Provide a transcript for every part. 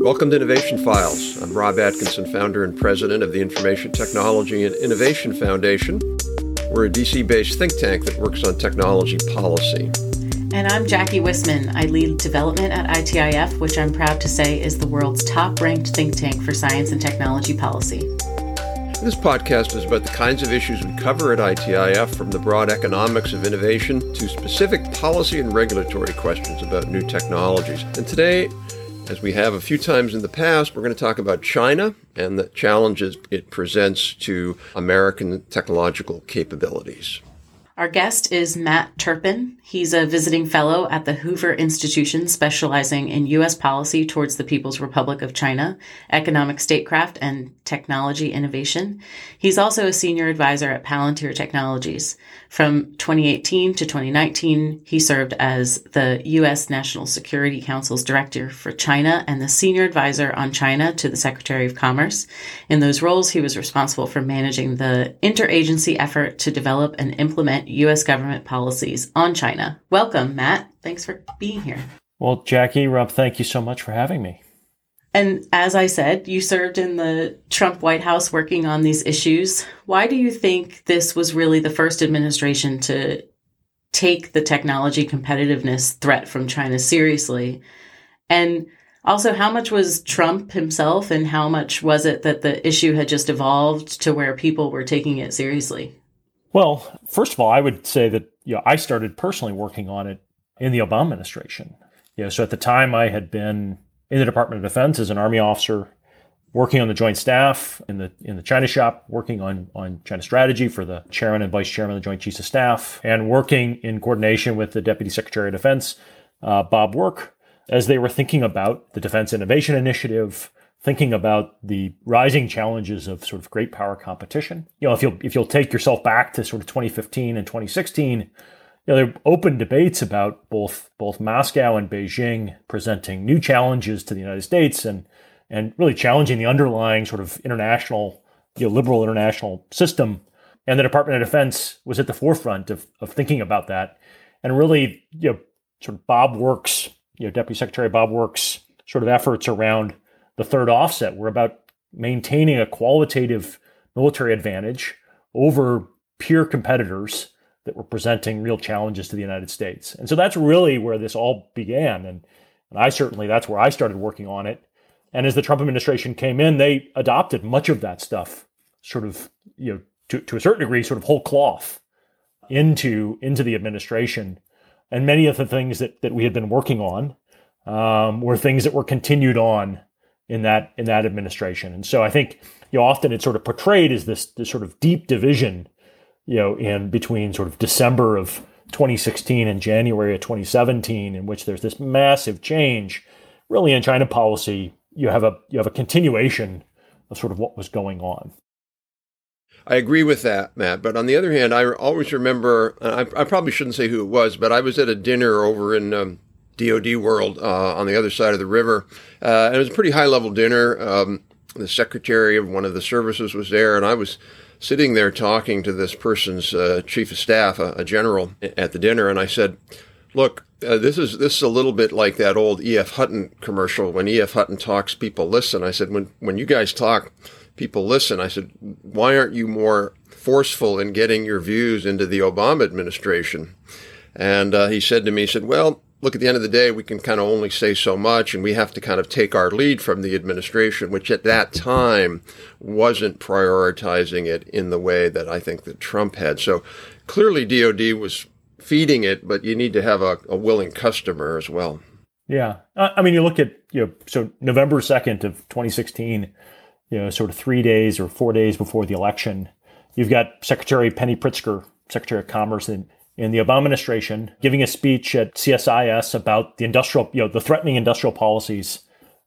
Welcome to Innovation Files. I'm Rob Atkinson, founder and president of the Information Technology and Innovation Foundation. We're a DC based think tank that works on technology policy. And I'm Jackie Whisman. I lead development at ITIF, which I'm proud to say is the world's top ranked think tank for science and technology policy. This podcast is about the kinds of issues we cover at ITIF, from the broad economics of innovation to specific policy and regulatory questions about new technologies. And today, as we have a few times in the past, we're going to talk about China and the challenges it presents to American technological capabilities. Our guest is Matt Turpin. He's a visiting fellow at the Hoover Institution, specializing in U.S. policy towards the People's Republic of China, economic statecraft, and technology innovation. He's also a senior advisor at Palantir Technologies. From 2018 to 2019, he served as the U.S. National Security Council's director for China and the senior advisor on China to the Secretary of Commerce. In those roles, he was responsible for managing the interagency effort to develop and implement U.S. government policies on China. Welcome, Matt. Thanks for being here. Well, Jackie, Rob, thank you so much for having me. And as I said, you served in the Trump White House working on these issues. Why do you think this was really the first administration to take the technology competitiveness threat from China seriously? And also, how much was Trump himself, and how much was it that the issue had just evolved to where people were taking it seriously? Well, first of all, I would say that you know, I started personally working on it in the Obama administration. You know, so at the time I had been in the Department of Defense as an Army officer, working on the Joint Staff in the in the China shop, working on on China strategy for the Chairman and Vice Chairman of the Joint Chiefs of Staff, and working in coordination with the Deputy Secretary of Defense, uh, Bob Work, as they were thinking about the Defense Innovation Initiative, thinking about the rising challenges of sort of great power competition. You know, if you'll if you'll take yourself back to sort of 2015 and 2016 you know, there are open debates about both both Moscow and Beijing presenting new challenges to the United States and and really challenging the underlying sort of international, you know, liberal international system. And the Department of Defense was at the forefront of, of thinking about that. And really, you know, sort of Bob Works, you know, Deputy Secretary Bob Works sort of efforts around the third offset were about maintaining a qualitative military advantage over peer competitors that were presenting real challenges to the United States. And so that's really where this all began. And, and I certainly, that's where I started working on it. And as the Trump administration came in, they adopted much of that stuff, sort of, you know, to, to a certain degree, sort of whole cloth into, into the administration. And many of the things that, that we had been working on um, were things that were continued on in that in that administration. And so I think you know often it's sort of portrayed as this, this sort of deep division you know, in between sort of December of 2016 and January of 2017, in which there's this massive change, really in China policy, you have a you have a continuation of sort of what was going on. I agree with that, Matt. But on the other hand, I always remember, I, I probably shouldn't say who it was, but I was at a dinner over in um, DoD World uh, on the other side of the river. Uh, and it was a pretty high level dinner. Um, the secretary of one of the services was there, and I was sitting there talking to this person's uh, chief of staff, a, a, general, at the dinner, and I said, "Look, uh, this is this is a little bit like that old E.F. Hutton commercial. When E.F. Hutton talks, people listen." I said, "When when you guys talk, people listen." I said, "Why aren't you more forceful in getting your views into the Obama administration?" And uh, he said to me, "He said, well." Look, at the end of the day, we can kind of only say so much, and we have to kind of take our lead from the administration, which at that time wasn't prioritizing it in the way that I think that Trump had. So clearly, DoD was feeding it, but you need to have a, a willing customer as well. Yeah, I mean, you look at you know, so November second of 2016, you know, sort of three days or four days before the election, you've got Secretary Penny Pritzker, Secretary of Commerce, and in the Obama administration giving a speech at CSIS about the industrial, you know, the threatening industrial policies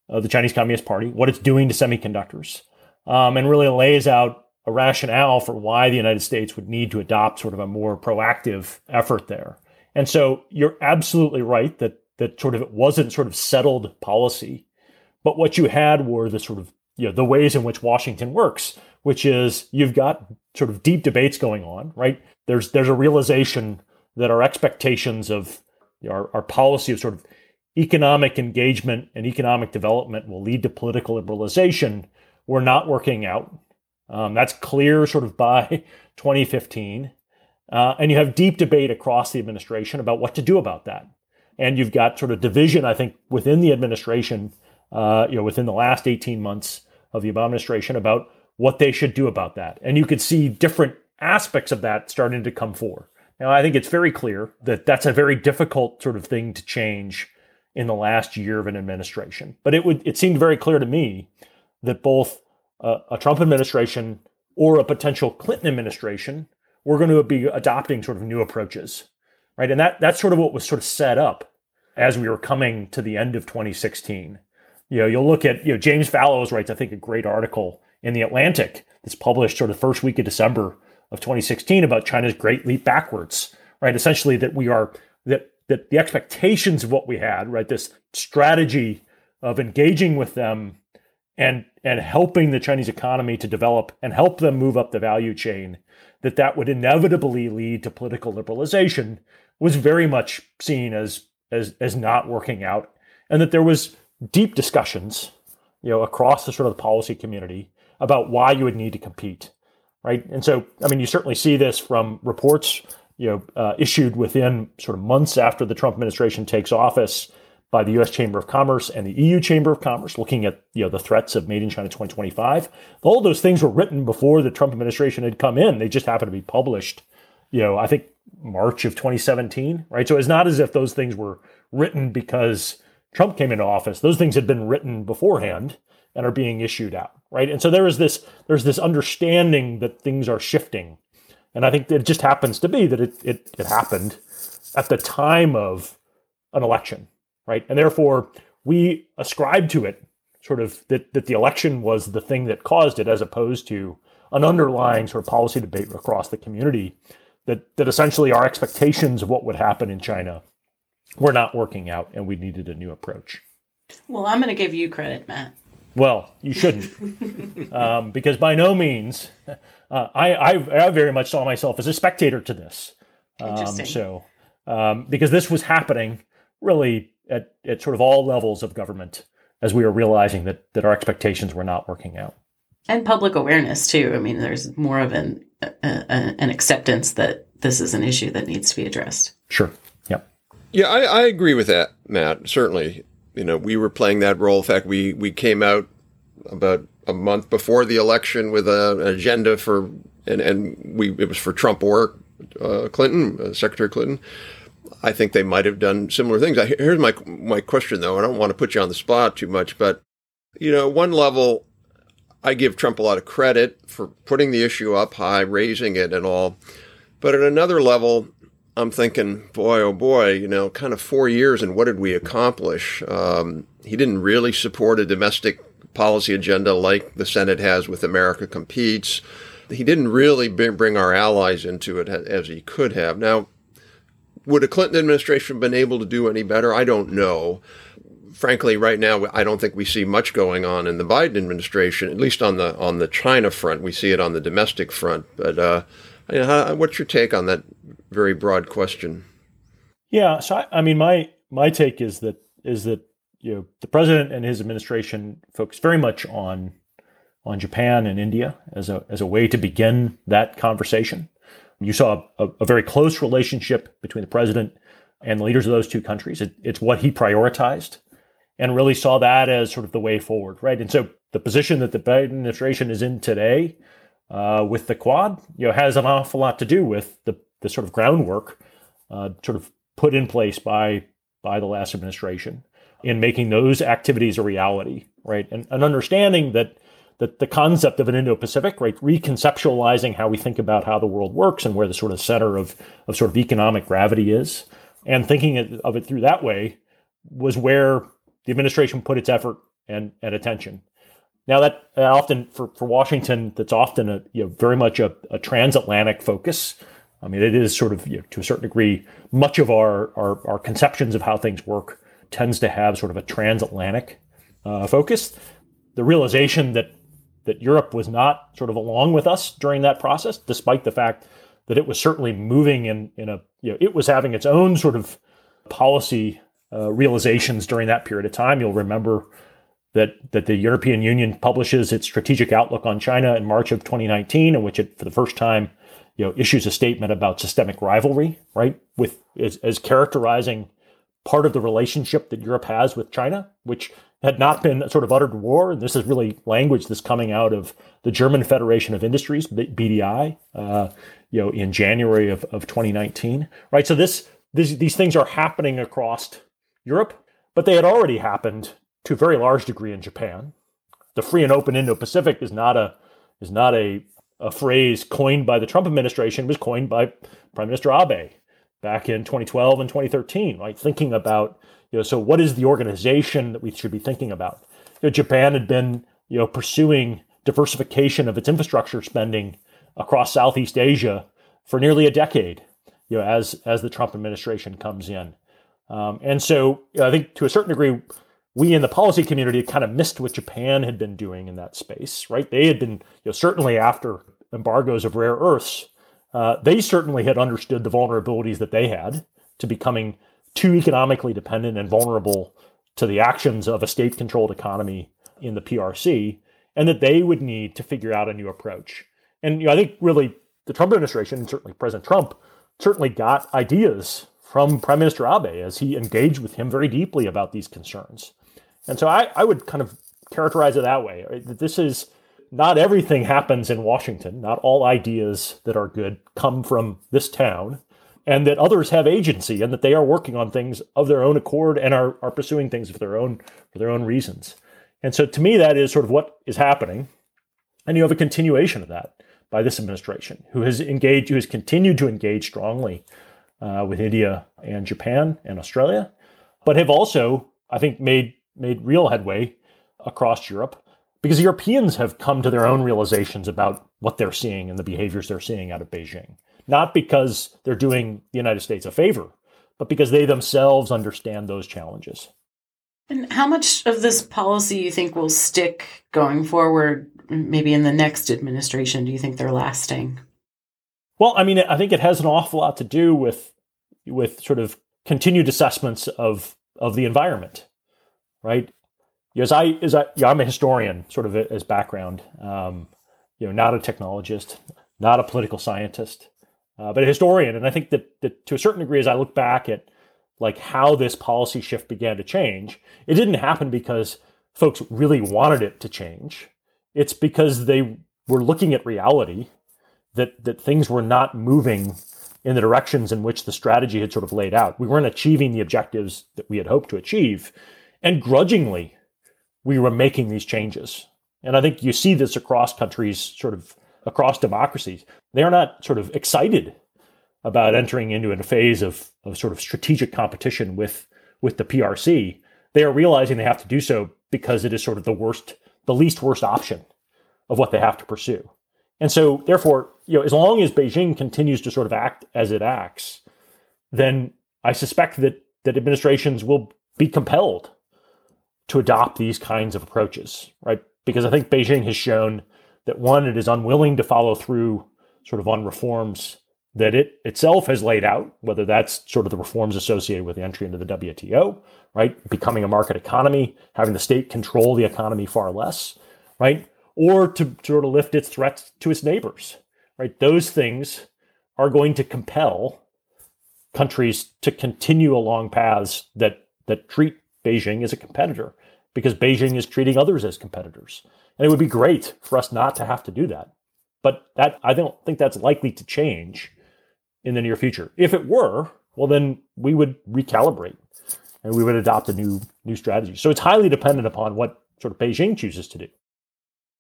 of the Chinese Communist Party, what it's doing to semiconductors, um, and really lays out a rationale for why the United States would need to adopt sort of a more proactive effort there. And so you're absolutely right that that sort of it wasn't sort of settled policy, but what you had were the sort of you know the ways in which Washington works, which is you've got sort of deep debates going on, right? There's there's a realization that our expectations of our, our policy of sort of economic engagement and economic development will lead to political liberalization were not working out. Um, that's clear sort of by 2015. Uh, and you have deep debate across the administration about what to do about that. And you've got sort of division, I think, within the administration, uh, you know, within the last 18 months of the Obama administration about what they should do about that. And you could see different aspects of that starting to come forward. Now, I think it's very clear that that's a very difficult sort of thing to change in the last year of an administration. But it would it seemed very clear to me that both a, a Trump administration or a potential Clinton administration were going to be adopting sort of new approaches, right? And that that's sort of what was sort of set up as we were coming to the end of 2016. You know, you'll look at you know James Fallows writes I think a great article in the Atlantic that's published sort of first week of December of 2016 about China's great leap backwards, right? Essentially that we are that that the expectations of what we had, right, this strategy of engaging with them and and helping the Chinese economy to develop and help them move up the value chain, that that would inevitably lead to political liberalization was very much seen as as as not working out, and that there was deep discussions, you know, across the sort of the policy community about why you would need to compete, right? And so, I mean, you certainly see this from reports you know, uh, issued within sort of months after the Trump administration takes office by the U.S. Chamber of Commerce and the EU Chamber of Commerce, looking at you know the threats of Made in China 2025. All those things were written before the Trump administration had come in. They just happened to be published, you know, I think March of 2017, right? So it's not as if those things were written because Trump came into office. Those things had been written beforehand and are being issued out, right? And so there is this there's this understanding that things are shifting and I think it just happens to be that it, it, it happened at the time of an election, right? And therefore, we ascribe to it sort of that, that the election was the thing that caused it, as opposed to an underlying sort of policy debate across the community that, that essentially our expectations of what would happen in China were not working out and we needed a new approach. Well, I'm going to give you credit, Matt. Well, you shouldn't, um, because by no means uh, I, I, I very much saw myself as a spectator to this. Um, So um, because this was happening really at, at sort of all levels of government as we were realizing that that our expectations were not working out. And public awareness too. I mean, there's more of an a, a, an acceptance that this is an issue that needs to be addressed. Sure. Yeah. Yeah, I, I agree with that, Matt. Certainly, you know, we were playing that role. In fact, we we came out about a month before the election with a, an agenda for, and, and we it was for Trump or uh, Clinton, uh, Secretary Clinton. I think they might have done similar things. I, here's my my question though. I don't want to put you on the spot too much, but you know, one level, I give Trump a lot of credit for putting the issue up high, raising it, and all. But at another level, I'm thinking, boy, oh boy, you know, kind of four years, and what did we accomplish? Um, he didn't really support a domestic policy agenda like the Senate has with America Competes. He didn't really bring our allies into it as he could have. Now, would a Clinton administration have been able to do any better? I don't know. Frankly, right now, I don't think we see much going on in the Biden administration, at least on the on the China front. We see it on the domestic front. But uh, what's your take on that very broad question? Yeah, so I, I mean, my my take is that is that you know, the president and his administration focus very much on on Japan and India as a as a way to begin that conversation. You saw a, a very close relationship between the president and the leaders of those two countries. It, it's what he prioritized, and really saw that as sort of the way forward, right? And so the position that the Biden administration is in today uh, with the Quad, you know, has an awful lot to do with the the sort of groundwork, uh, sort of put in place by by the last administration in making those activities a reality, right? And, and understanding that that the concept of an Indo-Pacific, right, reconceptualizing how we think about how the world works and where the sort of center of, of sort of economic gravity is, and thinking of it through that way was where the administration put its effort and, and attention. Now that uh, often for, for Washington, that's often a you know very much a, a transatlantic focus. I mean, it is sort of you know, to a certain degree much of our, our our conceptions of how things work tends to have sort of a transatlantic uh, focus. The realization that that Europe was not sort of along with us during that process, despite the fact that it was certainly moving in in a you know it was having its own sort of policy uh, realizations during that period of time. You'll remember that that the European Union publishes its strategic outlook on China in March of 2019, in which it, for the first time, you know, issues a statement about systemic rivalry, right, with as, as characterizing part of the relationship that Europe has with China, which had not been sort of uttered war. And this is really language that's coming out of the German Federation of Industries, BDI, uh, you know, in January of, of 2019, right? So this, this, these things are happening across Europe, but they had already happened to a very large degree in Japan. The free and open Indo-Pacific is not a is not a, a phrase coined by the Trump administration. It was coined by Prime Minister Abe back in 2012 and 2013. Right, thinking about you know, so what is the organization that we should be thinking about? You know, Japan had been you know pursuing diversification of its infrastructure spending across Southeast Asia for nearly a decade. You know, as as the Trump administration comes in, um, and so you know, I think to a certain degree, we in the policy community kind of missed what Japan had been doing in that space, right? They had been, you know, certainly after embargoes of rare earths, uh, they certainly had understood the vulnerabilities that they had to becoming too economically dependent and vulnerable to the actions of a state controlled economy in the PRC, and that they would need to figure out a new approach. And you know, I think really the Trump administration, and certainly President Trump, certainly got ideas from Prime Minister Abe as he engaged with him very deeply about these concerns. And so I, I would kind of characterize it that way. This is not everything happens in Washington. Not all ideas that are good come from this town, and that others have agency and that they are working on things of their own accord and are, are pursuing things for their own for their own reasons. And so to me, that is sort of what is happening. And you have a continuation of that by this administration, who has engaged, who has continued to engage strongly uh, with India and Japan and Australia, but have also, I think, made made real headway across Europe because Europeans have come to their own realizations about what they're seeing and the behaviors they're seeing out of Beijing. Not because they're doing the United States a favor, but because they themselves understand those challenges. And how much of this policy you think will stick going forward, maybe in the next administration? Do you think they're lasting? Well, I mean, I think it has an awful lot to do with with sort of continued assessments of of the environment right? As I, as I, yeah, I'm a historian, sort of as background. Um, you know, not a technologist, not a political scientist, uh, but a historian. And I think that, that to a certain degree, as I look back at like how this policy shift began to change, it didn't happen because folks really wanted it to change. It's because they were looking at reality that that things were not moving in the directions in which the strategy had sort of laid out. We weren't achieving the objectives that we had hoped to achieve. And grudgingly, we were making these changes. And I think you see this across countries, sort of across democracies. They are not sort of excited about entering into a phase of, of sort of strategic competition with, with the PRC. They are realizing they have to do so because it is sort of the worst, the least worst option of what they have to pursue. And so, therefore, you know, as long as Beijing continues to sort of act as it acts, then I suspect that that administrations will be compelled to adopt these kinds of approaches, right? Because I think Beijing has shown that one, it is unwilling to follow through sort of on reforms that it itself has laid out, whether that's sort of the reforms associated with the entry into the WTO, right? Becoming a market economy, having the state control the economy far less, right? Or to sort of lift its threats to its neighbors, right? Those things are going to compel countries to continue along paths that that treat Beijing as a competitor because Beijing is treating others as competitors. And it would be great for us not to have to do that. But that I don't think that's likely to change in the near future. If it were, well then we would recalibrate and we would adopt a new new strategy. So it's highly dependent upon what sort of Beijing chooses to do.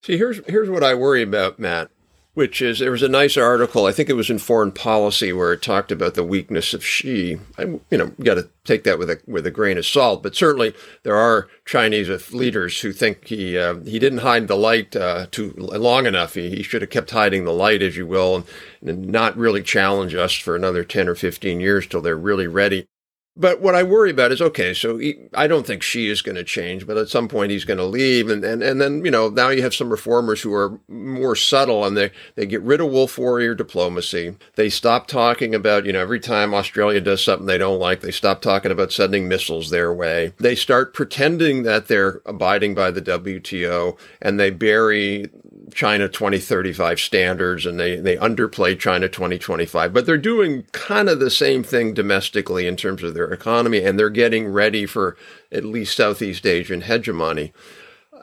See, here's here's what I worry about, Matt which is there was a nice article. I think it was in Foreign Policy where it talked about the weakness of Xi. I, you know, got to take that with a with a grain of salt. But certainly there are Chinese leaders who think he uh, he didn't hide the light uh, too long enough. He, he should have kept hiding the light, as you will, and, and not really challenge us for another ten or fifteen years till they're really ready. But what I worry about is okay, so he, I don't think Xi is going to change, but at some point he's going to leave. And, and, and then, you know, now you have some reformers who are more subtle and they, they get rid of wolf warrior diplomacy. They stop talking about, you know, every time Australia does something they don't like, they stop talking about sending missiles their way. They start pretending that they're abiding by the WTO and they bury China 2035 standards and they, they underplay China 2025, but they're doing kind of the same thing domestically in terms of their economy and they're getting ready for at least Southeast Asian hegemony.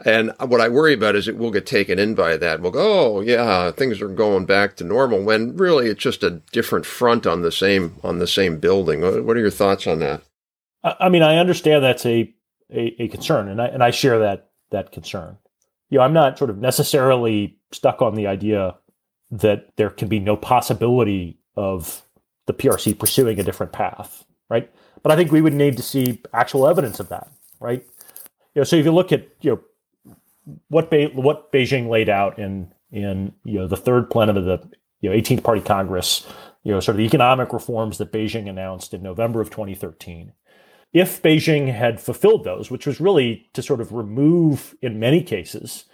And what I worry about is it will get taken in by that. We'll go, oh yeah, things are going back to normal when really it's just a different front on the same on the same building. What are your thoughts on that? I mean, I understand that's a, a, a concern, and I and I share that that concern you know, I'm not sort of necessarily stuck on the idea that there can be no possibility of the PRC pursuing a different path, right? But I think we would need to see actual evidence of that, right? You know, so if you look at you know what Be- what Beijing laid out in in you know the third plenum of the you know 18th Party Congress, you know, sort of the economic reforms that Beijing announced in November of 2013 if Beijing had fulfilled those, which was really to sort of remove, in many cases,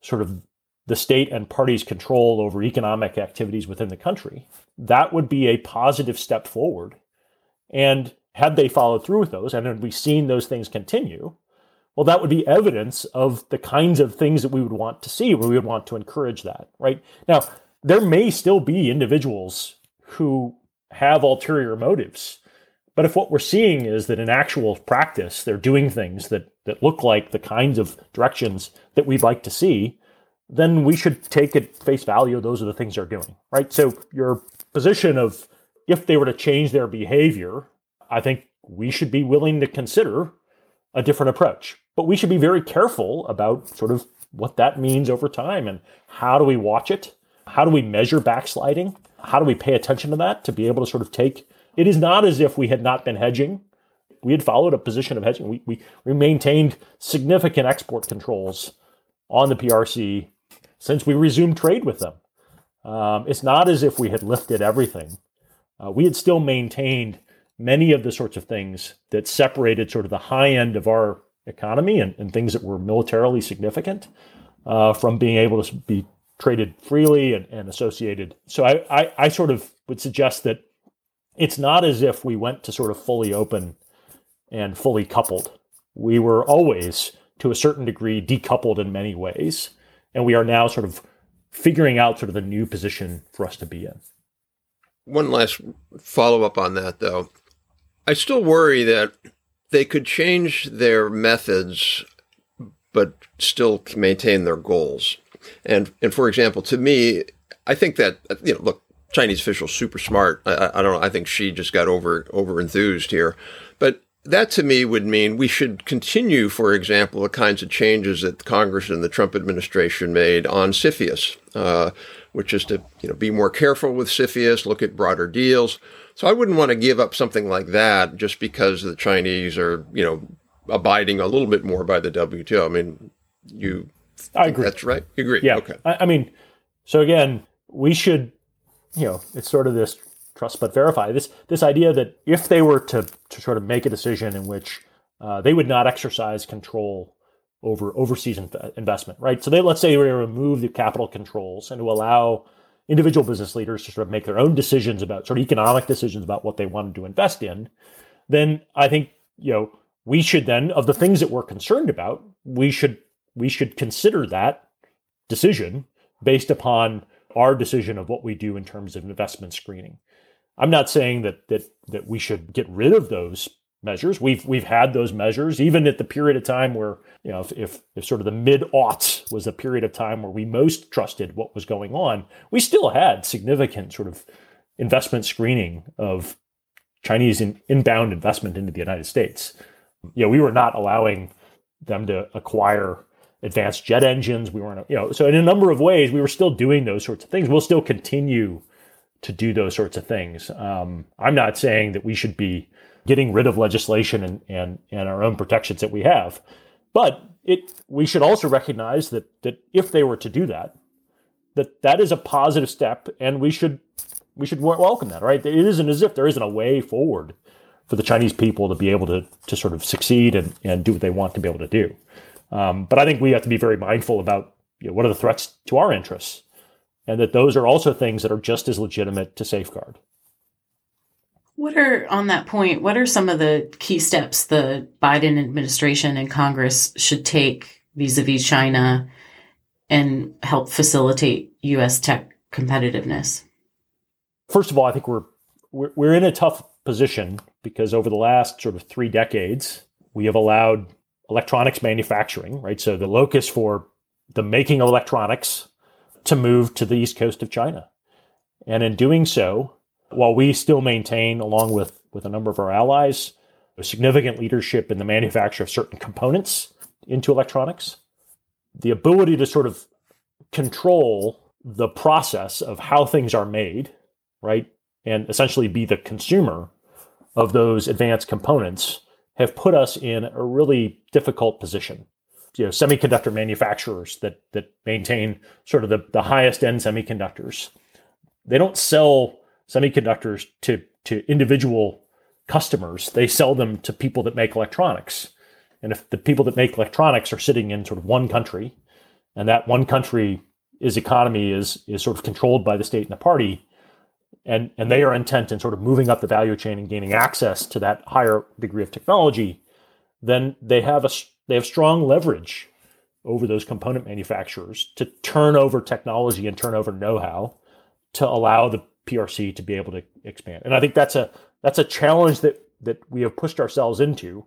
sort of the state and party's control over economic activities within the country, that would be a positive step forward. And had they followed through with those, and had we seen those things continue, well, that would be evidence of the kinds of things that we would want to see, where we would want to encourage that, right? Now, there may still be individuals who have ulterior motives but if what we're seeing is that in actual practice, they're doing things that, that look like the kinds of directions that we'd like to see, then we should take at face value those are the things they're doing, right? So your position of if they were to change their behavior, I think we should be willing to consider a different approach. But we should be very careful about sort of what that means over time and how do we watch it? How do we measure backsliding? How do we pay attention to that to be able to sort of take it is not as if we had not been hedging. We had followed a position of hedging. We, we, we maintained significant export controls on the PRC since we resumed trade with them. Um, it's not as if we had lifted everything. Uh, we had still maintained many of the sorts of things that separated sort of the high end of our economy and, and things that were militarily significant uh, from being able to be traded freely and, and associated. So I, I, I, sort of would suggest that it's not as if we went to sort of fully open and fully coupled. We were always, to a certain degree, decoupled in many ways. And we are now sort of figuring out sort of the new position for us to be in. One last follow up on that, though. I still worry that they could change their methods, but still maintain their goals. And, and for example, to me, I think that, you know, look, Chinese official super smart. I, I, don't know. I think Xi just got over over enthused here, but that to me would mean we should continue, for example, the kinds of changes that Congress and the Trump administration made on CFIUS, uh, which is to you know be more careful with CFIUS, look at broader deals. So I wouldn't want to give up something like that just because the Chinese are you know abiding a little bit more by the WTO. I mean, you. I agree. That's right. You agree? Yeah. Okay. I, I mean, so again, we should you know, it's sort of this trust but verify. This this idea that if they were to to sort of make a decision in which uh, they would not exercise control over overseas investment, right? So they let's say they remove the capital controls and to allow individual business leaders to sort of make their own decisions about sort of economic decisions about what they wanted to invest in, then I think you know we should then of the things that we're concerned about, we should we should consider that decision based upon our decision of what we do in terms of investment screening. I'm not saying that that that we should get rid of those measures. We've we've had those measures even at the period of time where you know if if, if sort of the mid aughts was a period of time where we most trusted what was going on, we still had significant sort of investment screening of Chinese in, inbound investment into the United States. You know, we were not allowing them to acquire advanced jet engines. We weren't, you know, so in a number of ways, we were still doing those sorts of things. We'll still continue to do those sorts of things. Um, I'm not saying that we should be getting rid of legislation and, and, and our own protections that we have, but it we should also recognize that that if they were to do that, that that is a positive step, and we should we should welcome that. Right? It isn't as if there isn't a way forward for the Chinese people to be able to to sort of succeed and, and do what they want to be able to do. Um, but I think we have to be very mindful about you know, what are the threats to our interests, and that those are also things that are just as legitimate to safeguard. What are on that point? What are some of the key steps the Biden administration and Congress should take vis-a-vis China and help facilitate U.S. tech competitiveness? First of all, I think we're we're, we're in a tough position because over the last sort of three decades, we have allowed electronics manufacturing, right? So the locus for the making of electronics to move to the east coast of China. And in doing so, while we still maintain, along with, with a number of our allies, a significant leadership in the manufacture of certain components into electronics, the ability to sort of control the process of how things are made, right? And essentially be the consumer of those advanced components have put us in a really difficult position. You know, semiconductor manufacturers that that maintain sort of the, the highest end semiconductors, they don't sell semiconductors to to individual customers. They sell them to people that make electronics. And if the people that make electronics are sitting in sort of one country, and that one country is economy is is sort of controlled by the state and the party, and and they are intent in sort of moving up the value chain and gaining access to that higher degree of technology, then they have a they have strong leverage over those component manufacturers to turn over technology and turn over know-how to allow the PRC to be able to expand. And I think that's a that's a challenge that that we have pushed ourselves into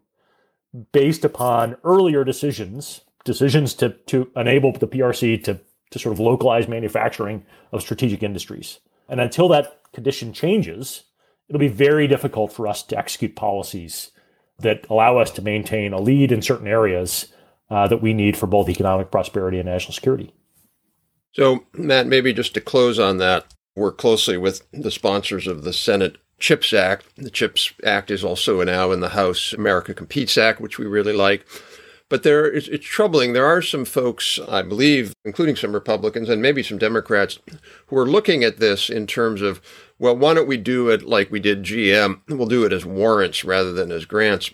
based upon earlier decisions, decisions to to enable the PRC to to sort of localize manufacturing of strategic industries. And until that condition changes, it'll be very difficult for us to execute policies that allow us to maintain a lead in certain areas uh, that we need for both economic prosperity and national security. So, Matt, maybe just to close on that, work closely with the sponsors of the Senate CHIPS Act. The CHIPS Act is also now in the House America Competes Act, which we really like. But there, it's, it's, troubling. There are some folks, I believe, including some Republicans and maybe some Democrats, who are looking at this in terms of, well, why don't we do it like we did GM? We'll do it as warrants rather than as grants,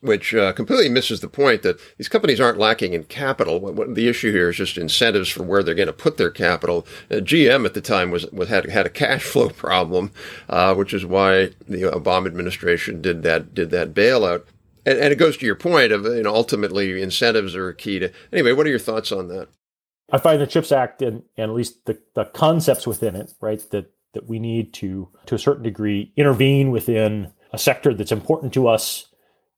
which uh, completely misses the point that these companies aren't lacking in capital. What, what, the issue here is just incentives for where they're going to put their capital. Uh, GM at the time was, was had had a cash flow problem, uh, which is why the Obama administration did that did that bailout and, and it goes to your point of you know ultimately incentives are a key to anyway what are your thoughts on that? I find the chips act and, and at least the, the concepts within it right that that we need to to a certain degree intervene within a sector that's important to us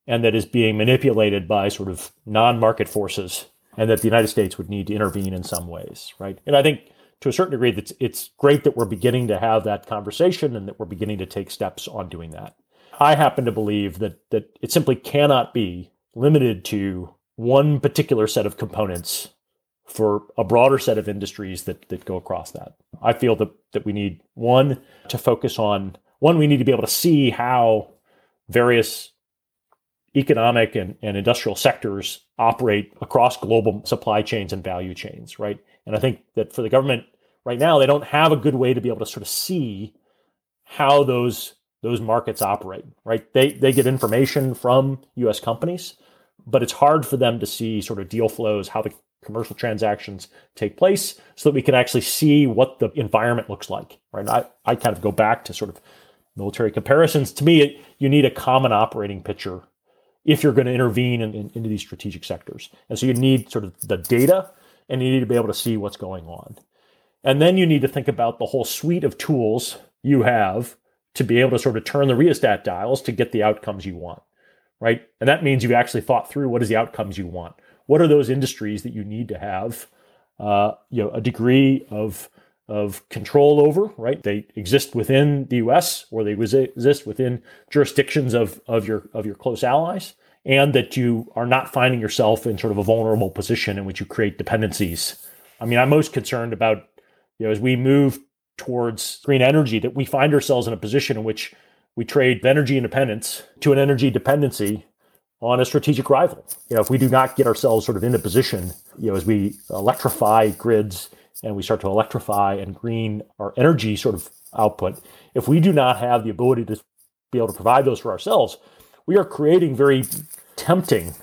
and that is being manipulated by sort of non-market forces and that the united states would need to intervene in some ways right? And i think to a certain degree it's, it's great that we're beginning to have that conversation and that we're beginning to take steps on doing that I happen to believe that that it simply cannot be limited to one particular set of components for a broader set of industries that that go across that. I feel that that we need one to focus on one we need to be able to see how various economic and, and industrial sectors operate across global supply chains and value chains, right? And I think that for the government right now, they don't have a good way to be able to sort of see how those those markets operate, right? They they get information from US companies, but it's hard for them to see sort of deal flows, how the commercial transactions take place so that we can actually see what the environment looks like, right? I, I kind of go back to sort of military comparisons. To me, you need a common operating picture if you're going to intervene in, in, into these strategic sectors. And so you need sort of the data and you need to be able to see what's going on. And then you need to think about the whole suite of tools you have to be able to sort of turn the rheostat dials to get the outcomes you want, right? And that means you've actually thought through what is the outcomes you want. What are those industries that you need to have, uh, you know, a degree of of control over, right? They exist within the U.S. or they exist within jurisdictions of of your of your close allies, and that you are not finding yourself in sort of a vulnerable position in which you create dependencies. I mean, I'm most concerned about you know as we move towards green energy that we find ourselves in a position in which we trade energy independence to an energy dependency on a strategic rival. You know, if we do not get ourselves sort of in a position, you know, as we electrify grids and we start to electrify and green our energy sort of output, if we do not have the ability to be able to provide those for ourselves, we are creating very tempting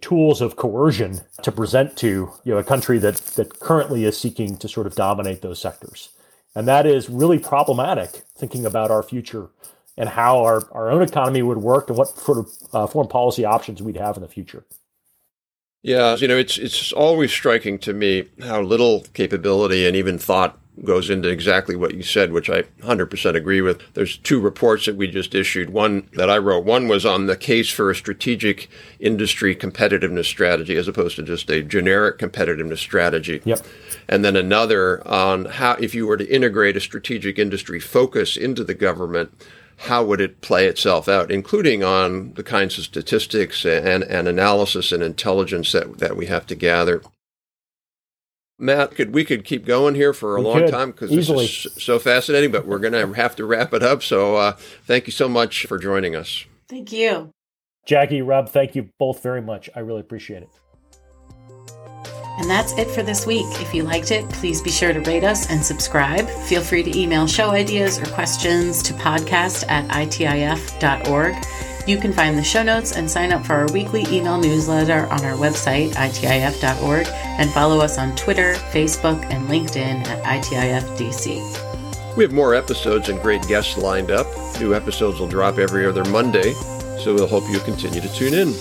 tools of coercion to present to you know a country that that currently is seeking to sort of dominate those sectors. And that is really problematic thinking about our future and how our, our own economy would work and what sort of uh, foreign policy options we'd have in the future. Yeah, you know, it's it's always striking to me how little capability and even thought goes into exactly what you said, which I 100% agree with. There's two reports that we just issued. One that I wrote, one was on the case for a strategic industry competitiveness strategy as opposed to just a generic competitiveness strategy. Yep. And then another on how, if you were to integrate a strategic industry focus into the government, how would it play itself out, including on the kinds of statistics and, and analysis and intelligence that, that we have to gather. Matt, could we could keep going here for a we long could, time because this is so fascinating, but we're going to have to wrap it up. So uh, thank you so much for joining us. Thank you. Jackie, Rob, thank you both very much. I really appreciate it. And that's it for this week. If you liked it, please be sure to rate us and subscribe. Feel free to email show ideas or questions to podcast at itif.org. You can find the show notes and sign up for our weekly email newsletter on our website, itif.org, and follow us on Twitter, Facebook, and LinkedIn at ITIFDC. We have more episodes and great guests lined up. New episodes will drop every other Monday, so we'll hope you continue to tune in.